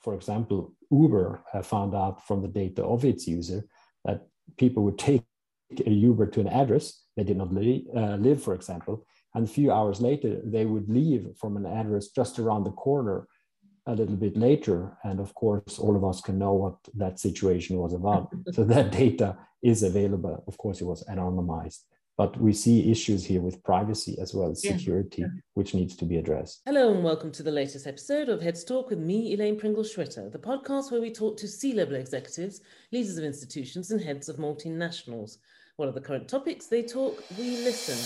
for example, Uber found out from the data of its user that people would take a Uber to an address they did not li- uh, live, for example, and a few hours later they would leave from an address just around the corner a little bit later. And of course, all of us can know what that situation was about. so that data is available. Of course, it was anonymized but we see issues here with privacy as well as security, yeah. which needs to be addressed. Hello, and welcome to the latest episode of Heads Talk with me, Elaine Pringle Schwitter, the podcast where we talk to C level executives, leaders of institutions, and heads of multinationals. What are the current topics? They talk, we listen.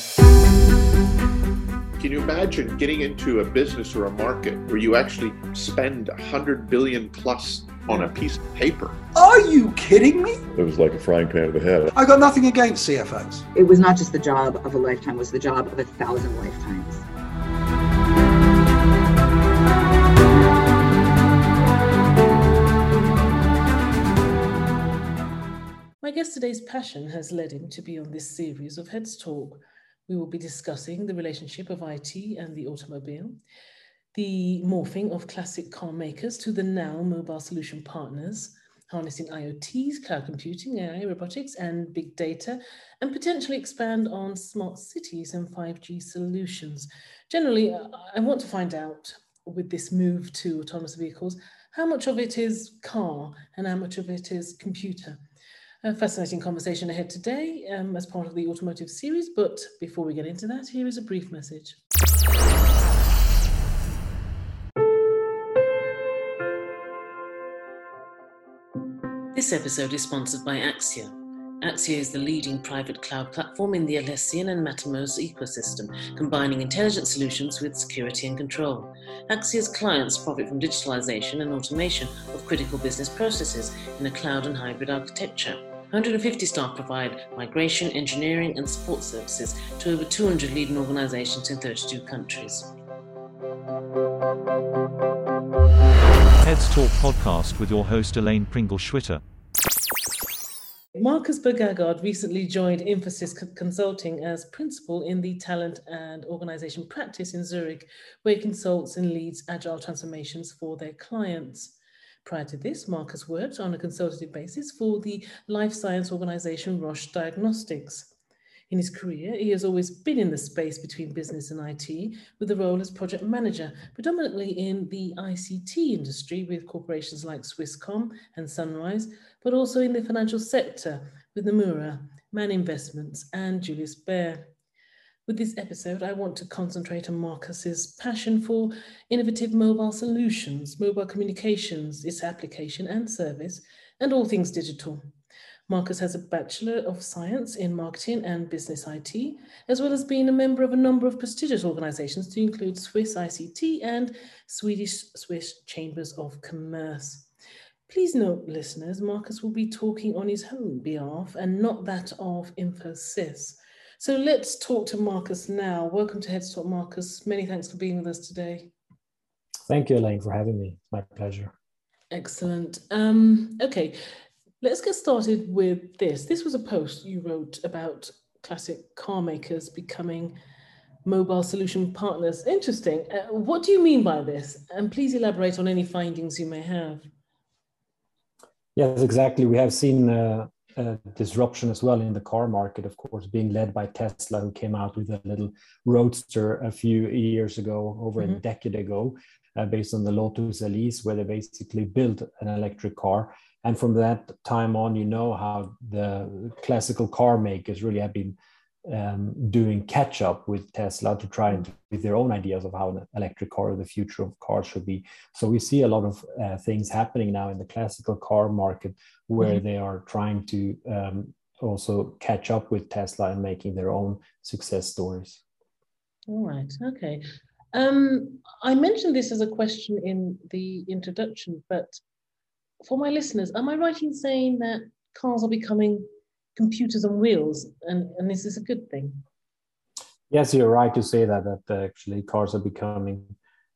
Can you imagine getting into a business or a market where you actually spend 100 billion plus on a piece of paper. Are you kidding me? It was like a frying pan to the head. I got nothing against CFOs. It was not just the job of a lifetime, it was the job of a thousand lifetimes. My guest today's passion has led him to be on this series of Heads Talk. We will be discussing the relationship of IT and the automobile, the morphing of classic car makers to the now mobile solution partners, harnessing IoTs, cloud computing, AI, robotics, and big data, and potentially expand on smart cities and 5G solutions. Generally, I want to find out with this move to autonomous vehicles, how much of it is car and how much of it is computer. A fascinating conversation ahead today um, as part of the automotive series, but before we get into that, here is a brief message. This episode is sponsored by Axia. Axia is the leading private cloud platform in the Atlassian and Mattermost ecosystem, combining intelligent solutions with security and control. Axia's clients profit from digitalization and automation of critical business processes in a cloud and hybrid architecture. 150 staff provide migration, engineering, and support services to over 200 leading organizations in 32 countries. Heads Talk podcast with your host Elaine Pringle Schwitter. Marcus Bergagaard recently joined Infosys Consulting as principal in the talent and organization practice in Zurich, where he consults and leads agile transformations for their clients. Prior to this, Marcus worked on a consultative basis for the life science organization Roche Diagnostics. In his career, he has always been in the space between business and IT, with a role as project manager, predominantly in the ICT industry with corporations like Swisscom and Sunrise, but also in the financial sector with Nomura, Man Investments, and Julius Baer. With this episode, I want to concentrate on Marcus's passion for innovative mobile solutions, mobile communications, its application and service, and all things digital. Marcus has a Bachelor of Science in Marketing and Business IT, as well as being a member of a number of prestigious organizations to include Swiss ICT and Swedish Swiss Chambers of Commerce. Please note, listeners, Marcus will be talking on his own behalf and not that of Infosys. So let's talk to Marcus now. Welcome to Heads Talk, Marcus. Many thanks for being with us today. Thank you, Elaine, for having me. It's my pleasure. Excellent. Um, okay, Let's get started with this. This was a post you wrote about classic car makers becoming mobile solution partners. Interesting. Uh, what do you mean by this? And please elaborate on any findings you may have. Yes, exactly. We have seen uh, a disruption as well in the car market, of course, being led by Tesla, who came out with a little roadster a few years ago, over mm-hmm. a decade ago, uh, based on the Lotus Elise, where they basically built an electric car and from that time on you know how the classical car makers really have been um, doing catch up with tesla to try and with their own ideas of how an electric car or the future of cars should be. So we see a lot of uh, things happening now in the classical car market where mm-hmm. they are trying to um, also catch up with tesla and making their own success stories. All right. Okay. Um, i mentioned this as a question in the introduction but for my listeners, am I right in saying that cars are becoming computers on wheels, and, and this is this a good thing? Yes, you're right to say that that actually cars are becoming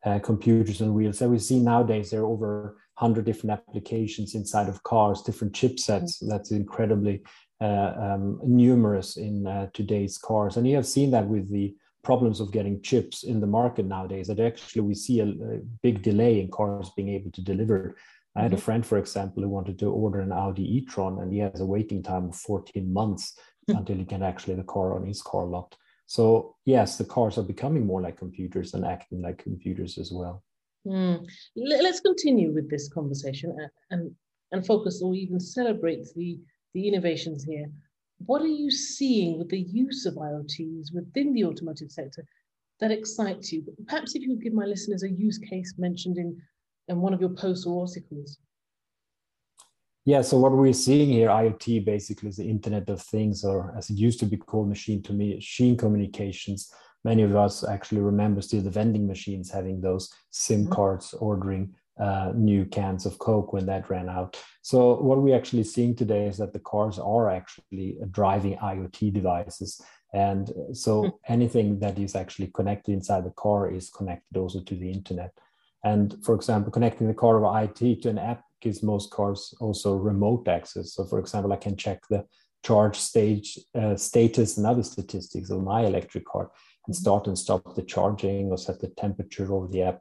uh, computers on wheels. So we see nowadays there are over 100 different applications inside of cars, different chipsets. Mm-hmm. That's incredibly uh, um, numerous in uh, today's cars, and you have seen that with the problems of getting chips in the market nowadays that actually we see a, a big delay in cars being able to deliver. I had a mm-hmm. friend, for example, who wanted to order an Audi e-tron, and he has a waiting time of 14 months hmm. until he can actually the car on his car lot. So yes, the cars are becoming more like computers and acting like computers as well. Mm. Let's continue with this conversation and, and focus or even celebrate the, the innovations here. What are you seeing with the use of IoTs within the automotive sector that excites you? Perhaps if you could give my listeners a use case mentioned in, in one of your posts or articles. Yeah, so what we're seeing here, IoT basically is the Internet of Things, or as it used to be called, machine to machine communications. Many of us actually remember still the vending machines having those SIM mm-hmm. cards ordering uh, new cans of Coke when that ran out. So what we're actually seeing today is that the cars are actually driving IoT devices. And so mm-hmm. anything that is actually connected inside the car is connected also to the internet. And for example, connecting the car over IT to an app gives most cars also remote access. So, for example, I can check the charge stage uh, status and other statistics of my electric car and mm-hmm. start and stop the charging or set the temperature over the app.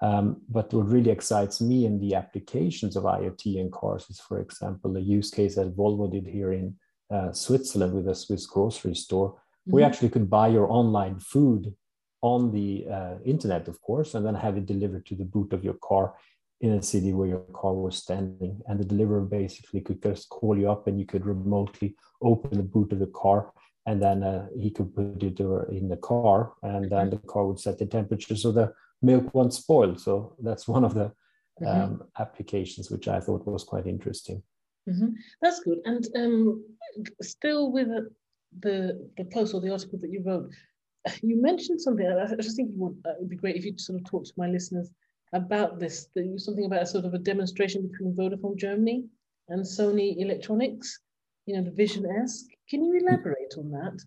Um, but what really excites me in the applications of IoT in cars is, for example, the use case that Volvo did here in uh, Switzerland with a Swiss grocery store. Mm-hmm. We actually could buy your online food on the uh, internet, of course, and then have it delivered to the boot of your car in a city where your car was standing. And the deliverer basically could just call you up and you could remotely open the boot of the car and then uh, he could put it in the car and then mm-hmm. the car would set the temperature so the milk won't spoil. So that's one of the mm-hmm. um, applications which I thought was quite interesting. Mm-hmm. That's good. And um, still with the the post or the article that you wrote, you mentioned something. I just think it would, uh, it would be great if you sort of talk to my listeners about this. Something about a sort of a demonstration between Vodafone Germany and Sony Electronics. You know, the Vision S. Can you elaborate on that?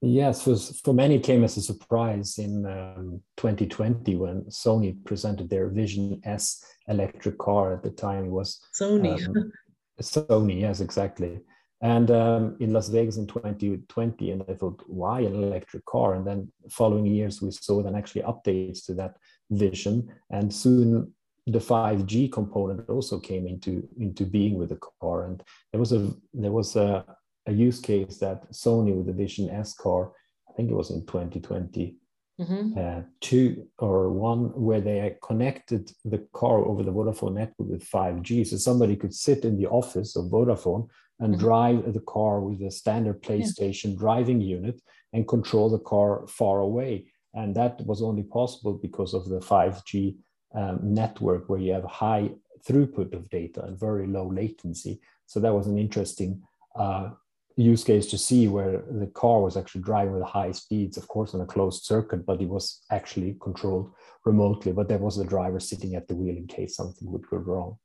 Yes, for, for many it came as a surprise in um, 2020 when Sony presented their Vision S electric car. At the time, it was Sony. Um, Sony, yes, exactly and um, in Las Vegas in 2020. And I thought, why an electric car? And then following years, we saw then actually updates to that vision. And soon the 5G component also came into, into being with the car. And there was a there was a, a use case that Sony with the Vision S car, I think it was in 2020. Mm-hmm. Uh, two or one where they connected the car over the Vodafone network with 5G. So somebody could sit in the office of Vodafone and mm-hmm. drive the car with a standard PlayStation yeah. driving unit and control the car far away. And that was only possible because of the 5G um, network where you have high throughput of data and very low latency. So that was an interesting uh, use case to see where the car was actually driving with high speeds, of course, on a closed circuit, but it was actually controlled remotely. But there was a driver sitting at the wheel in case something would go wrong.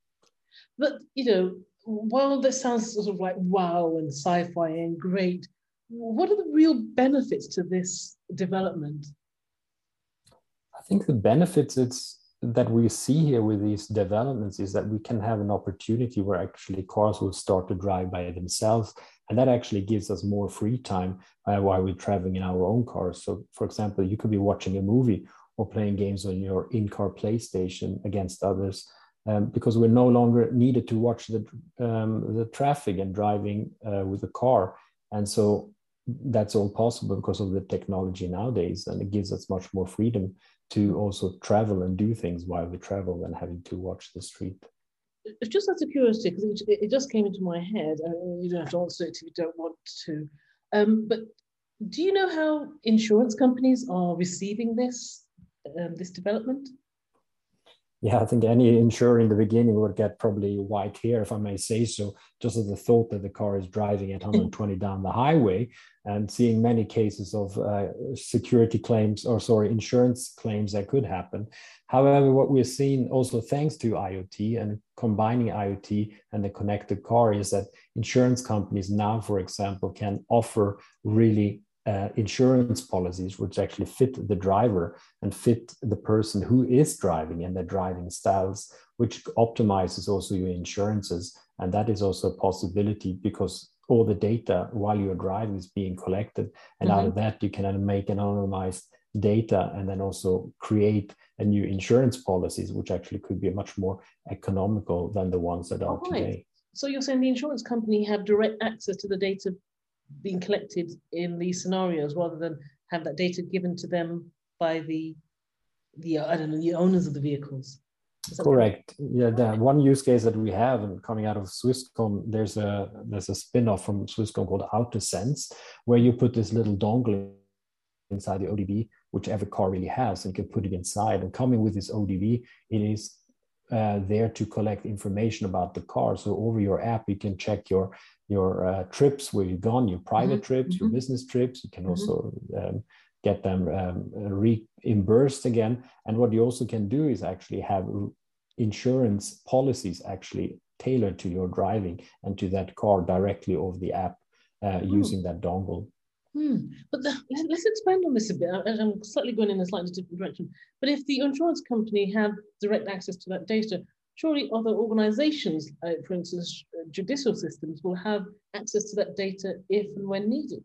But you know, while this sounds sort of like wow and sci-fi and great, what are the real benefits to this development? I think the benefits it's that we see here with these developments is that we can have an opportunity where actually cars will start to drive by themselves and that actually gives us more free time uh, while we're traveling in our own cars so for example you could be watching a movie or playing games on your in-car playstation against others um, because we're no longer needed to watch the um, the traffic and driving uh, with a car, and so that's all possible because of the technology nowadays, and it gives us much more freedom to also travel and do things while we travel than having to watch the street. Just out of curiosity, because it, it, just came into my head. and you don't have to answer it if you don't want to. Um, but do you know how insurance companies are receiving this um, this development? Yeah, I think any insurer in the beginning would get probably white hair, if I may say so, just at the thought that the car is driving at 120 down the highway and seeing many cases of uh, security claims or sorry, insurance claims that could happen. However, what we're seeing also thanks to IoT and combining IoT and the connected car is that insurance companies now, for example, can offer really uh, insurance policies which actually fit the driver and fit the person who is driving and their driving styles, which optimizes also your insurances And that is also a possibility because all the data while you're driving is being collected. And mm-hmm. out of that, you can make anonymized data and then also create a new insurance policies, which actually could be much more economical than the ones that are right. today. So you're saying the insurance company have direct access to the data being collected in these scenarios rather than have that data given to them by the the uh, I don't know the owners of the vehicles. Correct. Yeah, the one use case that we have and coming out of Swisscom, there's a there's a spin-off from Swisscom called AutoSense, where you put this little dongle inside the ODB, which every car really has, and you can put it inside. And coming with this ODB, it is uh, there to collect information about the car. So over your app, you can check your your uh, trips where you've gone, your private mm-hmm. trips, your mm-hmm. business trips. You can mm-hmm. also um, get them um, reimbursed again. And what you also can do is actually have insurance policies actually tailored to your driving and to that car directly over the app uh, hmm. using that dongle. Hmm. But the, let's expand on this a bit. I'm slightly going in a slightly different direction. But if the insurance company have direct access to that data, surely other organizations, uh, for instance, judicial systems, will have access to that data if and when needed.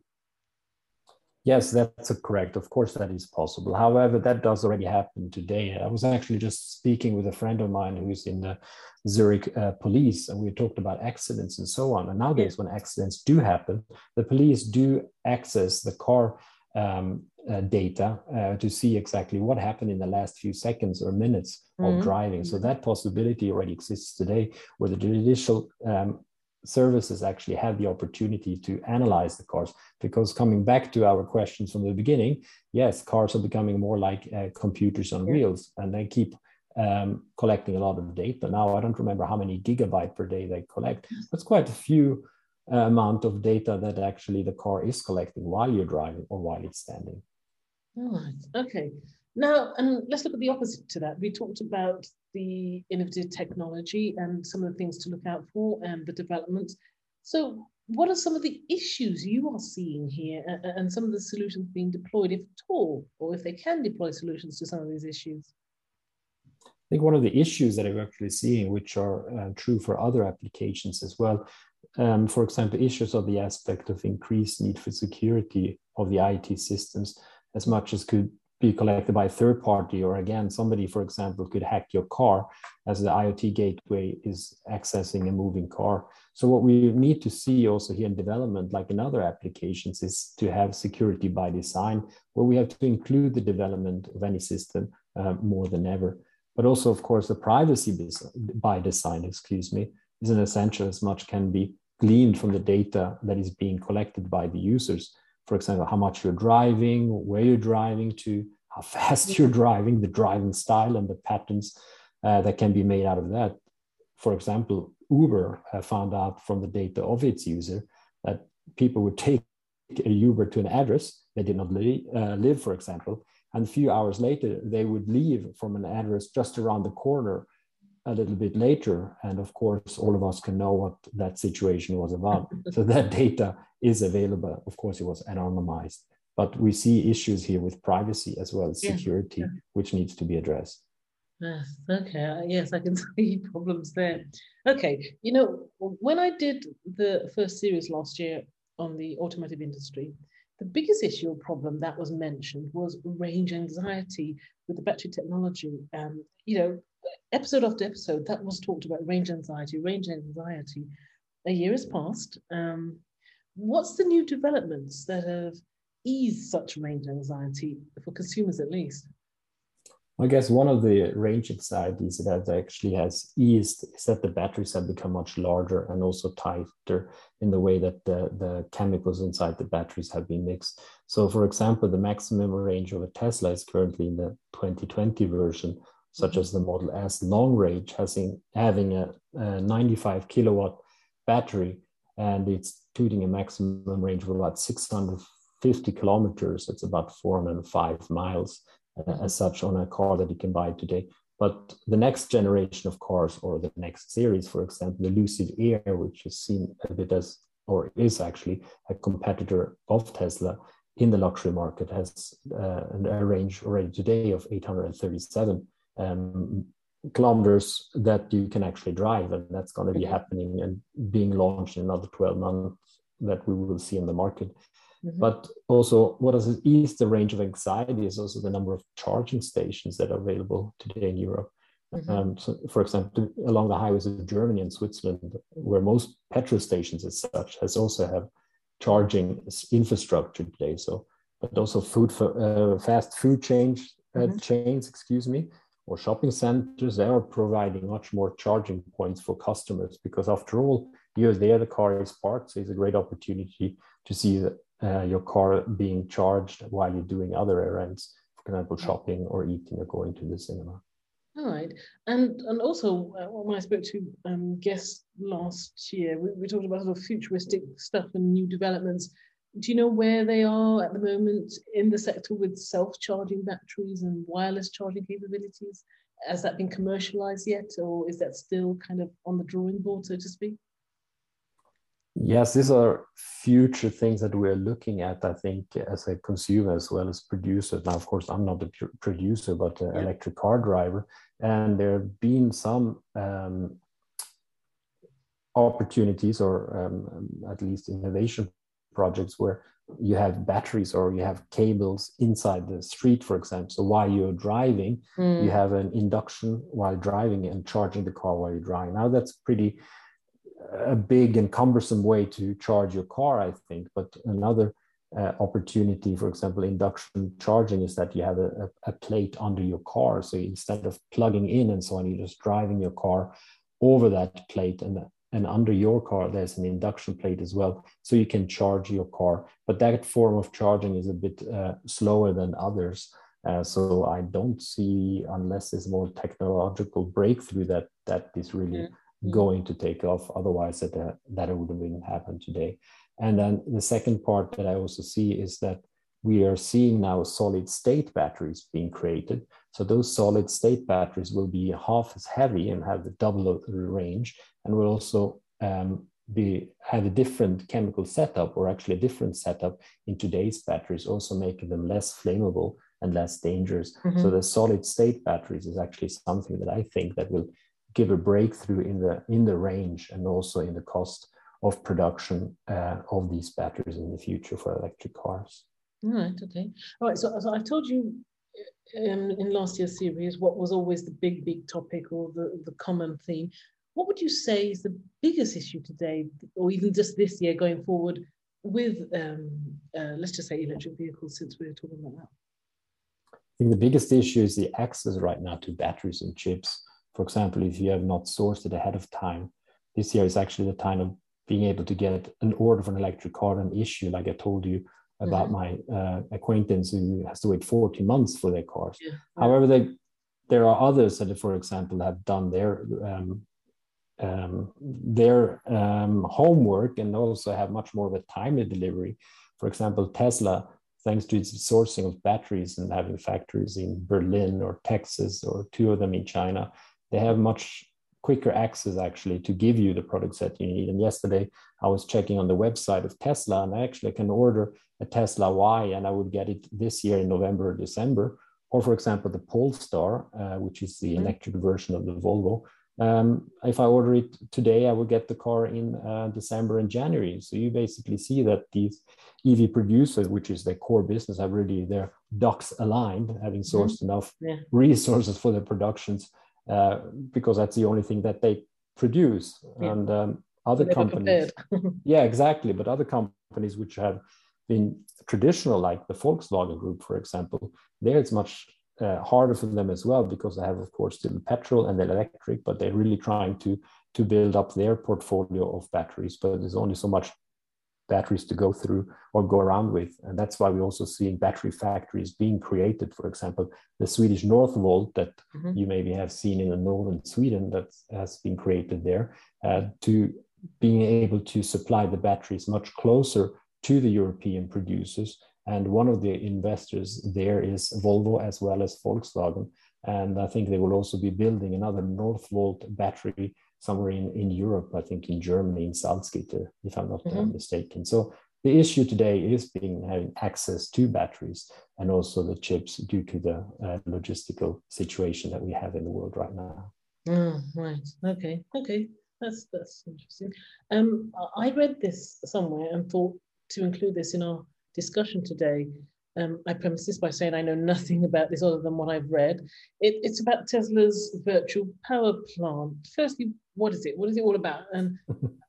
Yes, that's correct. Of course, that is possible. However, that does already happen today. I was actually just speaking with a friend of mine who's in the Zurich uh, police, and we talked about accidents and so on. And nowadays, when accidents do happen, the police do access the car um, uh, data uh, to see exactly what happened in the last few seconds or minutes mm-hmm. of driving. So that possibility already exists today, where the judicial um, services actually have the opportunity to analyze the cars. Because coming back to our questions from the beginning yes cars are becoming more like uh, computers on wheels and they keep um, collecting a lot of data. Now i don't remember how many gigabyte per day they collect That's quite a few uh, amount of data that actually the car is collecting while you're driving or while it's standing. All right. Okay. Now, and let's look at the opposite to that. We talked about the innovative technology and some of the things to look out for and the developments. So, what are some of the issues you are seeing here and some of the solutions being deployed, if at all, or if they can deploy solutions to some of these issues? I think one of the issues that I'm actually seeing, which are uh, true for other applications as well, um, for example, issues of the aspect of increased need for security of the IT systems, as much as could be collected by a third party, or again, somebody, for example, could hack your car as the IoT gateway is accessing a moving car. So, what we need to see also here in development, like in other applications, is to have security by design, where we have to include the development of any system uh, more than ever. But also, of course, the privacy by design, excuse me, is an essential as much can be gleaned from the data that is being collected by the users for example, how much you're driving, where you're driving to, how fast you're driving, the driving style and the patterns uh, that can be made out of that. For example, Uber uh, found out from the data of its user that people would take a Uber to an address they did not li- uh, live, for example, and a few hours later they would leave from an address just around the corner a little bit later. And of course, all of us can know what that situation was about. so that data is available. Of course, it was anonymized, but we see issues here with privacy as well as security, yeah. which needs to be addressed. Yes, okay. Uh, yes, I can see problems there. Okay, you know, when I did the first series last year on the automotive industry, the biggest issue or problem that was mentioned was range anxiety with the battery technology. Um, you know, episode after episode, that was talked about range anxiety, range anxiety. A year has passed. Um, what's the new developments that have eased such range anxiety for consumers at least? I guess one of the range anxieties that actually has eased is that the batteries have become much larger and also tighter in the way that the, the chemicals inside the batteries have been mixed. So, for example, the maximum range of a Tesla is currently in the 2020 version such as the Model S long range, in, having a, a 95 kilowatt battery, and it's tooting a maximum range of about 650 kilometers. It's about 405 miles uh, as such on a car that you can buy today. But the next generation of cars, or the next series, for example, the Lucid Air, which is seen a bit as, or is actually a competitor of Tesla in the luxury market, has uh, a range already today of 837 um, kilometers that you can actually drive, and that's going to be happening and being launched in another 12 months that we will see in the market. Mhm. But also, what has eased the range of anxiety is also the number of charging stations that are available today in Europe. Mhm. Um, so, for example, along the highways of Germany and Switzerland, where most petrol stations as such has also have charging infrastructure today. So, but also food for uh, fast food change uh, Mhm. chains, excuse me, or shopping centers, they are providing much more charging points for customers because after all, you're there, the car is parked, so it's a great opportunity to see uh, your car being charged while you're doing other errands, for example, shopping or eating or going to the cinema. All right, and and also uh, when I spoke to um, guests last year, we, we talked about sort of futuristic stuff and new developments. Do you know where they are at the moment in the sector with self-charging batteries and wireless charging capabilities? Has that been commercialized yet, or is that still kind of on the drawing board, so to speak? Yes, these are future things that we're looking at, I think, as a consumer as well as producer. Now, of course, I'm not a pr- producer, but an Yeah. electric car driver. And there have been some um, opportunities or um, at least innovation projects where you have batteries or you have cables inside the street, for example. So while you're driving, you have an induction while driving and charging the car while you're driving. Now that's pretty a big and cumbersome way to charge your car, I think. But another uh, opportunity, for example, induction charging is that you have a, a, a plate under your car. So instead of plugging in and so on, you're just driving your car over that plate and and under your car there's an induction plate as well so you can charge your car. But that form of charging is a bit uh, slower than others uh, so i don't see unless there's more technological breakthrough that that is really Mm. going to take off. Otherwise that uh, that would have been happen today. And then the second part that i also see is that we are seeing now solid state batteries being created so those solid state batteries will be half as heavy and have the double range and will also um, be have a different chemical setup or actually a different setup in today's batteries, also making them less flammable and less dangerous. Mhm. So the solid state batteries is actually something that I think that will give a breakthrough in the in the range and also in the cost of production uh, of these batteries in the future for electric cars. All right, okay. All right, so, so I've told you um, in last year's series what was always the big, big topic or the, the common theme. What would you say is the biggest issue today, or even just this year going forward, with, um, uh, let's just say, electric vehicles, since we're talking about that? I think the biggest issue is the access right now to batteries and chips. For example, if you have not sourced it ahead of time, this year is actually the time of being able to get an order for an electric car and issue, like I told you about my uh, acquaintance who has to wait 40 months for their cars. Yeah. However, they, there are others that, for example, have done their um, um, their um, homework and also have much more of a timely delivery. For example, Tesla, thanks to its sourcing of batteries and having factories in Berlin or Texas or two of them in China, they have much quicker access actually to give you the products that you need. And yesterday I was checking on the website of Tesla and I actually can order a Tesla Y and I would get it this year in November or December. Or for example, the Polestar, uh, which is the Mhm. electric version of the Volvo. Um, if I order it today, I will get the car in uh, December and January. So you basically see that these EV producers, which is their core business, have really their ducks aligned, having sourced enough Yeah. resources for their productions, uh, because that's the only thing that they produce. Yeah. And um, other companies, yeah, exactly. But other companies which have been traditional, like the Volkswagen Group, for example, there it's much uh, harder for them as well because they have, of course, still the petrol and the electric, but they're really trying to to build up their portfolio of batteries. But there's only so much batteries to go through or go around with, and that's why we're also seeing battery factories being created. For example, the Swedish Northvolt that Mhm. you maybe have seen in the northern Sweden that has been created there uh, to being able to supply the batteries much closer to the European producers. And one of the investors there is Volvo as well as Volkswagen. And I think they will also be building another Northvolt battery somewhere in, in Europe, I think in Germany, in Salzgitter, if I'm not Mhm. mistaken. So the issue today is being having access to batteries and also the chips due to the uh, logistical situation that we have in the world right now. Oh, right. Okay. Okay. That's that's interesting. Um, I read this somewhere and thought to include this in our discussion today. Um, I premise this by saying I know nothing about this other than what I've read. It, it's about Tesla's virtual power plant. Firstly, what is it? What is it all about? And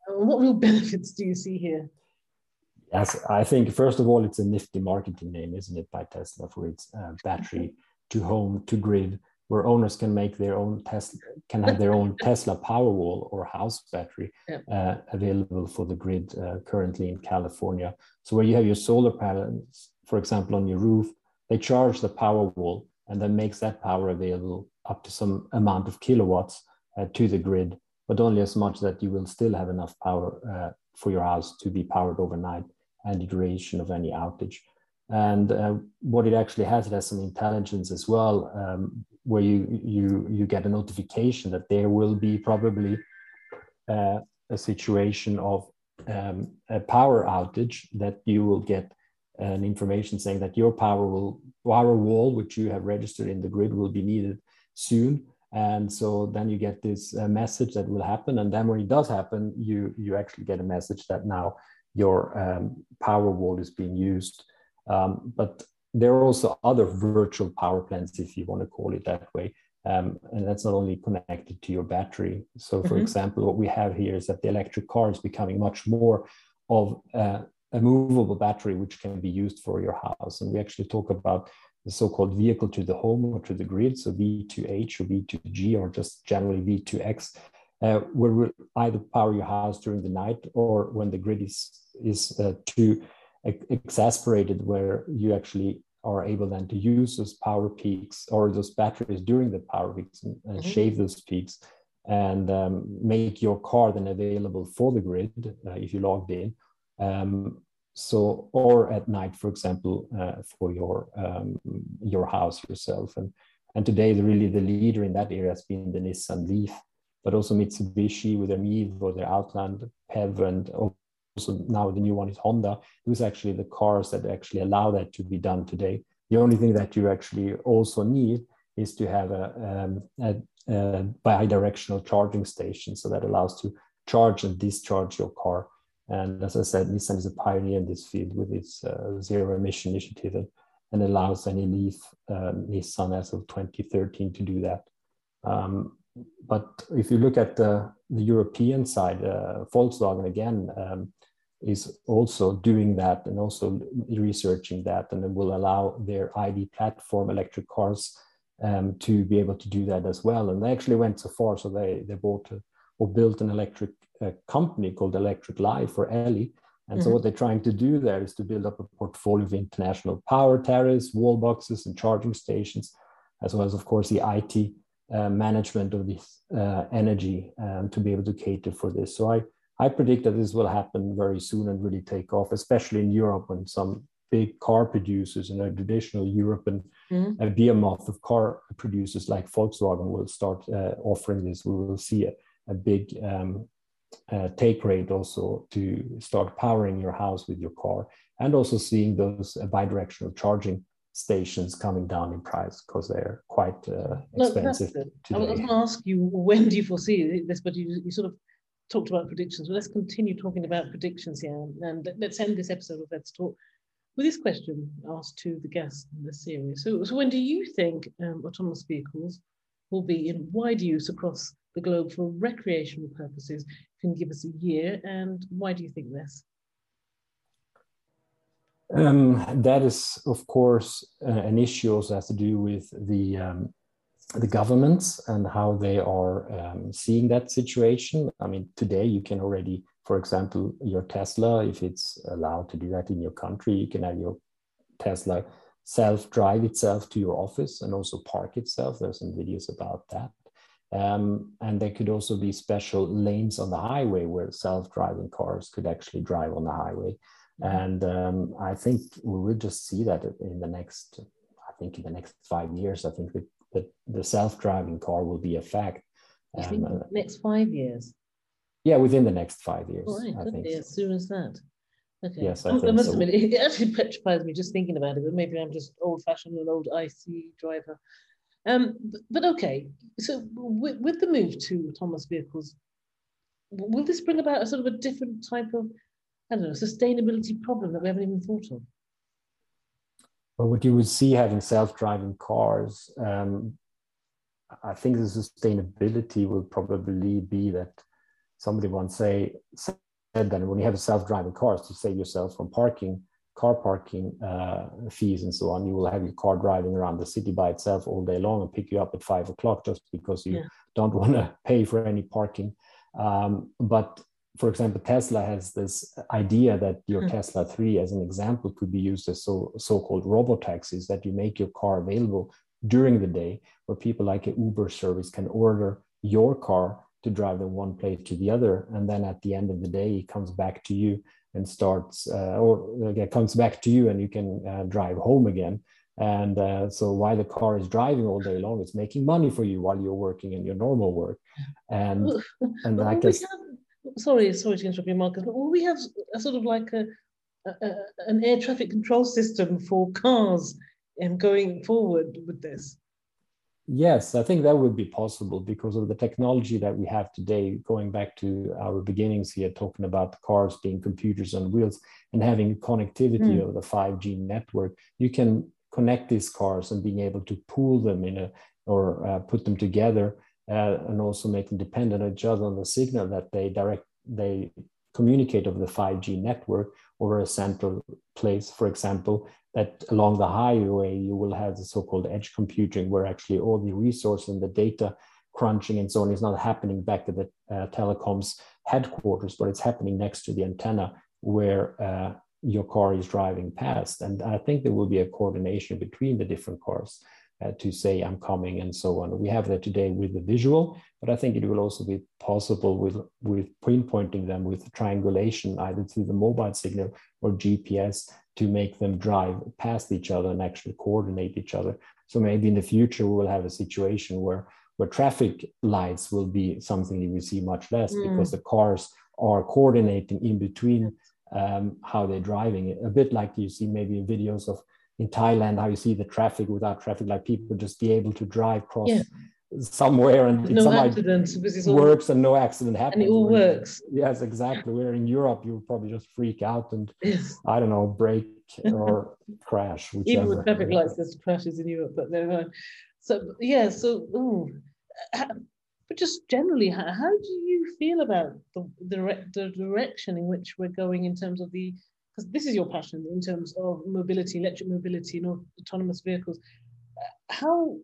what real benefits do you see here? Yes, I think first of all, it's a nifty marketing name, isn't it, by Tesla for its uh, battery to home to grid, where owners can make their own Tesla, can have their own Tesla Powerwall or house battery uh, available for the grid uh, currently in California. So where you have your solar panels, for example, on your roof, they charge the Powerwall and then makes that power available up to some amount of kilowatts uh, to the grid, but only as much that you will still have enough power uh, for your house to be powered overnight and the duration of any outage. And uh, what it actually has, it has some intelligence as well, um, where you, you, you get a notification that there will be probably uh, a situation of um, a power outage that you will get an information saying that your power will power wall, which you have registered in the grid, will be needed soon. And so then you get this uh, message that will happen. And then when it does happen, you you actually get a message that now your um, power wall is being used. Um, but there are also other virtual power plants, if you want to call it that way. Um, and that's not only connected to your battery. So, for mm-hmm. example, what we have here is that the electric car is becoming much more of uh, a movable battery which can be used for your house. And we actually talk about the so-called vehicle to the home or to the grid, so V2H or V2G or just generally V2X uh, will either power your house during the night or when the grid is is uh, too exasperated, where you actually are able then to use those power peaks or those batteries during the power peaks and, and mm-hmm. shave those peaks and um, make your car then available for the grid uh, if you logged in. Um, so, or at night, for example, uh, for your um, your house yourself. And and today, really the leader in that area has been the Nissan Leaf but also Mitsubishi with their or their Outland, PHEV, and also now the new one is Honda. Those actually the cars that actually allow that to be done today. The only thing that you actually also need is to have a, um, a, a bi-directional charging station, so that allows to charge and discharge your car. And as I said, Nissan is a pioneer in this field with its uh, zero emission initiative and, and allows any Leaf uh, Nissan as of 2013 to do that. Um, but if you look at the, the European side, uh, Volkswagen again um, is also doing that and also researching that, and will allow their ID platform electric cars um, to be able to do that as well. And they actually went so far, so they they bought a, or built an electric uh, company called Electric Life for Elli. And mm-hmm. so what they're trying to do there is to build up a portfolio of international power tariffs, wall boxes, and charging stations, as well as, of course, the IT uh, management of this uh, energy um, to be able to cater for this. So I, I predict that this will happen very soon and really take off, especially in Europe when some big car producers and a traditional European mm-hmm. a behemoth of car producers like Volkswagen will start uh, offering this. We will see a, a big um, uh, take rate also to start powering your house with your car and also seeing those uh, bidirectional charging stations coming down in price because they're quite uh, expensive. No, I was going to ask you when do you foresee this, but you, you sort of talked about predictions. Well, let's continue talking about predictions here, and let's end this episode of Heads Talk with this question asked to the guests in the series. So, so when do you think um, autonomous vehicles will be in wide use across the globe for recreational purposes? You can give us a year, and why do you think this? Um, that is, of course, uh, an issue also has to do with the um, the governments and how they are um, seeing that situation. I mean, today you can already, for example, your Tesla, if it's allowed to do that in your country, you can have your Tesla self drive itself to your office and also park itself. There's some videos about that. Um, and there could also be special lanes on the highway where self driving cars could actually drive on the highway. And um, I think we will just see that in the next, I think in the next five years, I think the, the self-driving car will be a fact. You um, think next five years? Yeah, within the next five years. I think. as soon as that. Okay. Yes, I I, I think must so. admit, it actually petrifies me just thinking about it, but maybe I'm just old fashioned and old IC driver. Um, but, but okay, so with, with the move to autonomous vehicles, will this bring about a sort of a different type of, I don't know, sustainability problem that we haven't even thought of? But what you would see having self-driving cars, um, I think the sustainability will probably be that somebody once say said that when you have a self-driving cars to save yourself from parking, car parking uh, fees and so on, you will have your car driving around the city by itself all day long and pick you up at five o'clock just because you Yeah. don't want to pay for any parking. Um, but for example, Tesla has this idea that your Hmm. Tesla 3, as an example, could be used as so, so-called robo-taxis that you make your car available during the day, where people like a Uber service can order your car to drive them one place to the other. And then at the end of the day, it comes back to you and starts, uh, or comes back to you and you can uh, drive home again. And uh, so while the car is driving all day long, it's making money for you while you're working in your normal work. And, and I guess have- sorry, sorry to interrupt you, Marcus, but we have a sort of like a, a, a- an air traffic control system for cars and going forward with this? Yes, I think that would be possible because of the technology that we have today. Going back to our beginnings here, talking about the cars being computers on wheels and having connectivity Mm. over the 5G network, you can connect these cars and being able to pool them in a or uh, put them together uh, and also make them dependent on each other on the signal that they direct they communicate over the 5G network over a central place, for example, that along the highway you will have the so-called edge computing where actually all the resource and the data crunching and so on is not happening back at the uh, telecoms headquarters but it's happening next to the antenna where uh, your car is driving past. And i think there will be a coordination between the different cars uh, to say i'm coming and so on we have that today with the visual but i think it will also be possible with with pinpointing them with triangulation either through the mobile signal or gps to make them drive past each other and actually coordinate each other. So maybe in the future we will have a situation where where traffic lights will be something you will see much less Mm. because the cars are coordinating in between um, how they're driving. A bit like you see maybe in videos of in Thailand how you see the traffic without traffic like people just be able to drive across Yeah. somewhere and No somehow accidents it's all works and no accident happens. and it all Whereas- works. Yes, exactly. Where in Europe you would probably just freak out and Yes. I don't know, break or crash, Even whichever. with traffic lights, there's crashes in Europe, but never mind. So yeah, so ooh, but just generally, how, how do you feel about the, the the direction in which we're going in terms of the because this is your passion in terms of mobility, electric mobility, and au- autonomous vehicles. Uh, How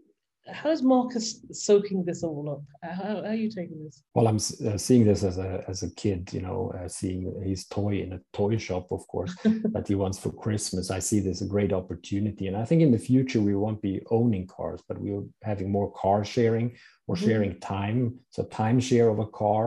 how is Marcus soaking this all up? How, how are you taking this? Well, I'm uh, seeing this as a as a kid, you know, uh, seeing his toy in a toy shop, of course, that he wants for Christmas. I see this a great opportunity, and I think in the future we won't be owning cars, but we're having more car sharing or Mhm. sharing time. So time share of a car,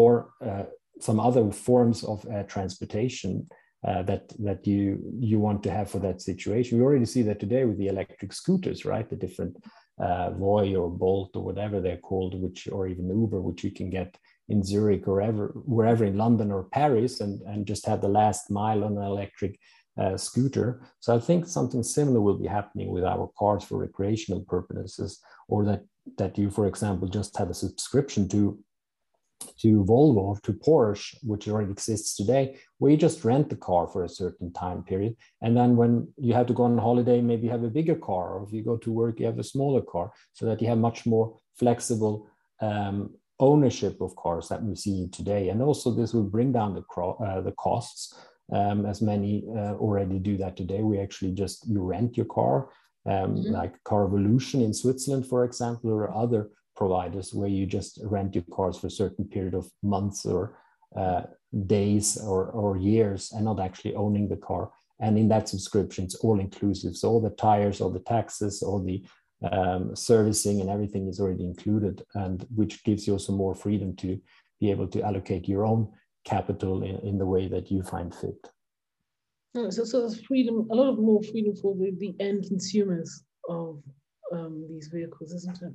or uh, some other forms of uh, transportation uh, that that you you want to have for that situation. We already see that today with the electric scooters, right? The different uh, Voi or Bolt or whatever they're called, which or even Uber, which you can get in Zurich or wherever, wherever in London or Paris, and and just have the last mile on an electric uh, scooter. So I think something similar will be happening with our cars for recreational purposes, or that that you, for example, just have a subscription to to Volvo, to Porsche, which already exists today, where you just rent the car for a certain time period. And then when you have to go on holiday, maybe you have a bigger car, or if you go to work, you have a smaller car, so that you have much more flexible um, ownership of cars that we see today. And also, this will bring down the, uh, the costs, um, as many uh, already do that today. We actually just you rent your car, um, Mhm. like Carvolution in Switzerland, for example, or other providers where you just rent your cars for a certain period of months or uh, days or, or years and not actually owning the car. And in that subscription, it's all inclusive. So all the tires, all the taxes, all the um, servicing and everything is already included, and which gives you also more freedom to be able to allocate your own capital in, in the way that you find fit. So, so there's freedom, a lot of more freedom for the, the end consumers of um, these vehicles, isn't it?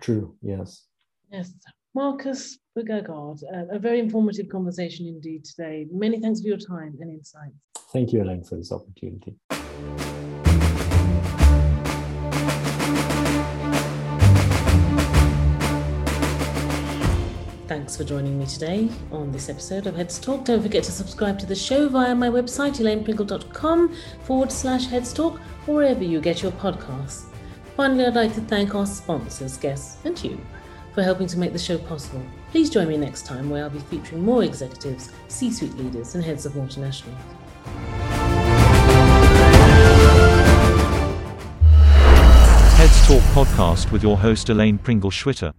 True, yes. Yes. Marcus Bugagard, a very informative conversation indeed today. Many thanks for your time and insights. Thank you, Elaine, for this opportunity. Thanks for joining me today on this episode of Heads Talk. Don't forget to subscribe to the show via my website, elainepringle.com forward slash Heads Talk, wherever you get your podcasts. Finally, I'd like to thank our sponsors, guests, and you for helping to make the show possible. Please join me next time where I'll be featuring more executives, C suite leaders, and heads of multinationals. Heads Talk podcast with your host Elaine Pringle Schwitter.